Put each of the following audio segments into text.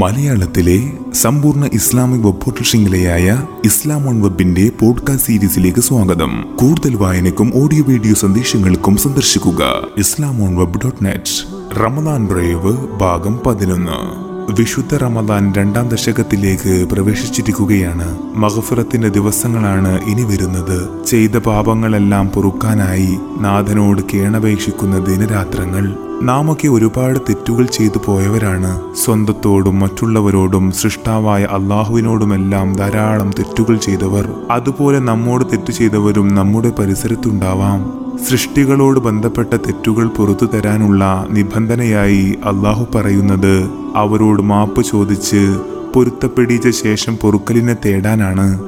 മലയാളത്തിലെ സമ്പൂർണ Islamic web portal ശൃംഖലയായ ഇസ്ലാം ഓൺ വെബിന്റെ പോഡ്കാസ്റ്റ് സീരീസിലേക്ക് സ്വാഗതം. കൂടുതൽ വായനക്കും ഓഡിയോ വീഡിയോ സന്ദേശങ്ങൾക്കും സന്ദർശിക്കുക. Islam on web dot net Ramadan brave ഭാഗം പതിനൊന്ന്. വിശുദ്ധ റമദാൻ രണ്ടാം ദശകത്തിലേക്ക് പ്രവേശിച്ചിരിക്കുകയാണ്. മഹഫുറത്തിന്റെ ദിവസങ്ങളാണ് ഇനി വരുന്നത്. ചെയ്ത പാപങ്ങളെല്ലാം പൊറുക്കാനായി നാഥനോട് കേണപേക്ഷിക്കുന്ന ദിനരാത്രങ്ങൾ. നാമൊക്കെ ഒരുപാട് തെറ്റുകൾ ചെയ്തു പോയവരാണ്. സ്വന്തത്തോടും മറ്റുള്ളവരോടും സൃഷ്ടാവായ അള്ളാഹുവിനോടുമെല്ലാം ധാരാളം തെറ്റുകൾ ചെയ്തവർ. അതുപോലെ നമ്മോട് തെറ്റു ചെയ്തവരും നമ്മുടെ പരിസരത്തുണ്ടാവാം. സൃഷ്ടികളോട് ബന്ധപ്പെട്ട തെറ്റുകൾ പുറത്തു തരാനുള്ള നിബന്ധനയായി അള്ളാഹു പറയുന്നത് അവരോട് മാപ്പ് ചോദിച്ച് പൊരുത്തപ്പെടിച്ച ശേഷം പൊറുക്കലിനെ തേടാനാണ്.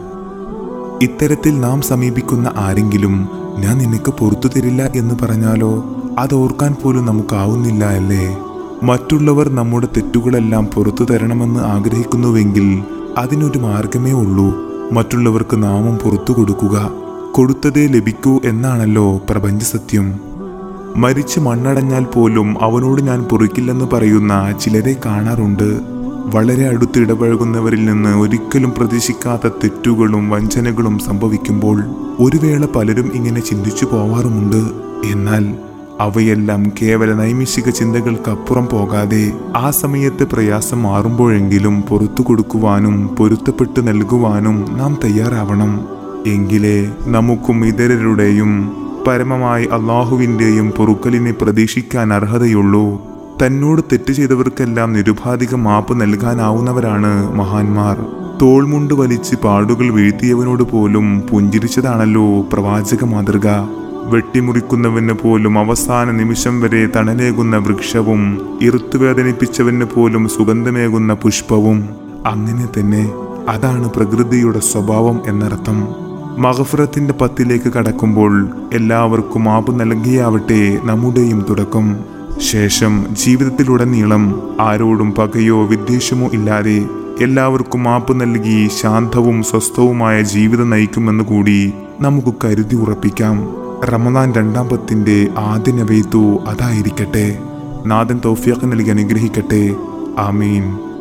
ഇത്തരത്തിൽ നാം സമീപിക്കുന്ന ആരെങ്കിലും ഞാൻ നിനക്ക് പൊറത്തു തരില്ല എന്ന് പറഞ്ഞാലോ? അതോർക്കാൻ പോലും നമുക്കാവുന്നില്ല അല്ലേ? മറ്റുള്ളവർ നമ്മുടെ തെറ്റുകളെല്ലാം പുറത്തു തരണമെന്ന് ആഗ്രഹിക്കുന്നുവെങ്കിൽ അതിനൊരു മാർഗമേ ഉള്ളൂ. മറ്റുള്ളവർക്ക് നാമം പുറത്തു കൊടുക്കുക. കൊടുത്തതേ ലഭിക്കൂ എന്നാണല്ലോ പ്രപഞ്ച സത്യം മരിച്ച് മണ്ണടഞ്ഞാൽ പോലും അവനോട് ഞാൻ പൊറിക്കില്ലെന്ന് പറയുന്ന ചിലരെ കാണാറുണ്ട്. വളരെ അടുത്ത് ഇടപഴകുന്നവരിൽ നിന്ന് ഒരിക്കലും പ്രതീക്ഷിക്കാത്ത തെറ്റുകളും വഞ്ചനകളും സംഭവിക്കുമ്പോൾ ഒരു വേള പലരും ഇങ്ങനെ ചിന്തിച്ചു പോവാറുമുണ്ട്. എന്നാൽ അവയെല്ലാം കേവല നൈമിഷിക ചിന്തകൾക്കപ്പുറം പോകാതെ ആ സമയത്തെ പ്രയാസം മാറുമ്പോഴെങ്കിലും പുറത്തു കൊടുക്കുവാനും പൊരുത്തപ്പെട്ട് നൽകുവാനും നാം തയ്യാറാവണം. എങ്കിലേ നമുക്കും ഇതരരുടെയും പരമമായി അള്ളാഹുവിന്റെയും പൊറുക്കലിനെ പ്രതീക്ഷിക്കാൻ അർഹതയുള്ളൂ. തന്നോട് തെറ്റ് ചെയ്തവർക്കെല്ലാം നിരുപാധിക മാപ്പ് നൽകാനാവുന്നവരാണ് മഹാന്മാർ. തോൾമുണ്ട് വലിച്ച് പാടുകൾ വീഴ്ത്തിയവനോട് പോലും പുഞ്ചിരിച്ചതാണല്ലോ പ്രവാചക മാതൃക. വെട്ടിമുറിക്കുന്നവന് പോലും അവസാന നിമിഷം വരെ തണലേകുന്ന വൃക്ഷവും ഇറുത്തുവേദനിപ്പിച്ചവന് പോലും സുഗന്ധമേകുന്ന പുഷ്പവും. അങ്ങനെ തന്നെ അതാണ് പ്രകൃതിയുടെ സ്വഭാവം എന്നർത്ഥം. മഹഫുറത്തിന്റെ പത്തിലേക്ക് കടക്കുമ്പോൾ എല്ലാവർക്കും മാപ്പ് നൽകിയാവട്ടെ നമ്മുടെയും തുടക്കം. ശേഷം ജീവിതത്തിലുടനീളം ആരോടും പകയോ വിദ്വേഷമോ ഇല്ലാതെ എല്ലാവർക്കും ആപ്പ് നൽകി ശാന്തവും സ്വസ്ഥവുമായ ജീവിതം നയിക്കുമെന്ന് കൂടി നമുക്ക് കരുതി ഉറപ്പിക്കാം. റമദാൻ രണ്ടാം പത്തിന്റെ ആദ്യ നവയത്തു അതായിരിക്കട്ടെ. നാദൻ തോഫിയാക്ക് നൽകി അനുഗ്രഹിക്കട്ടെ. ആമീൻ.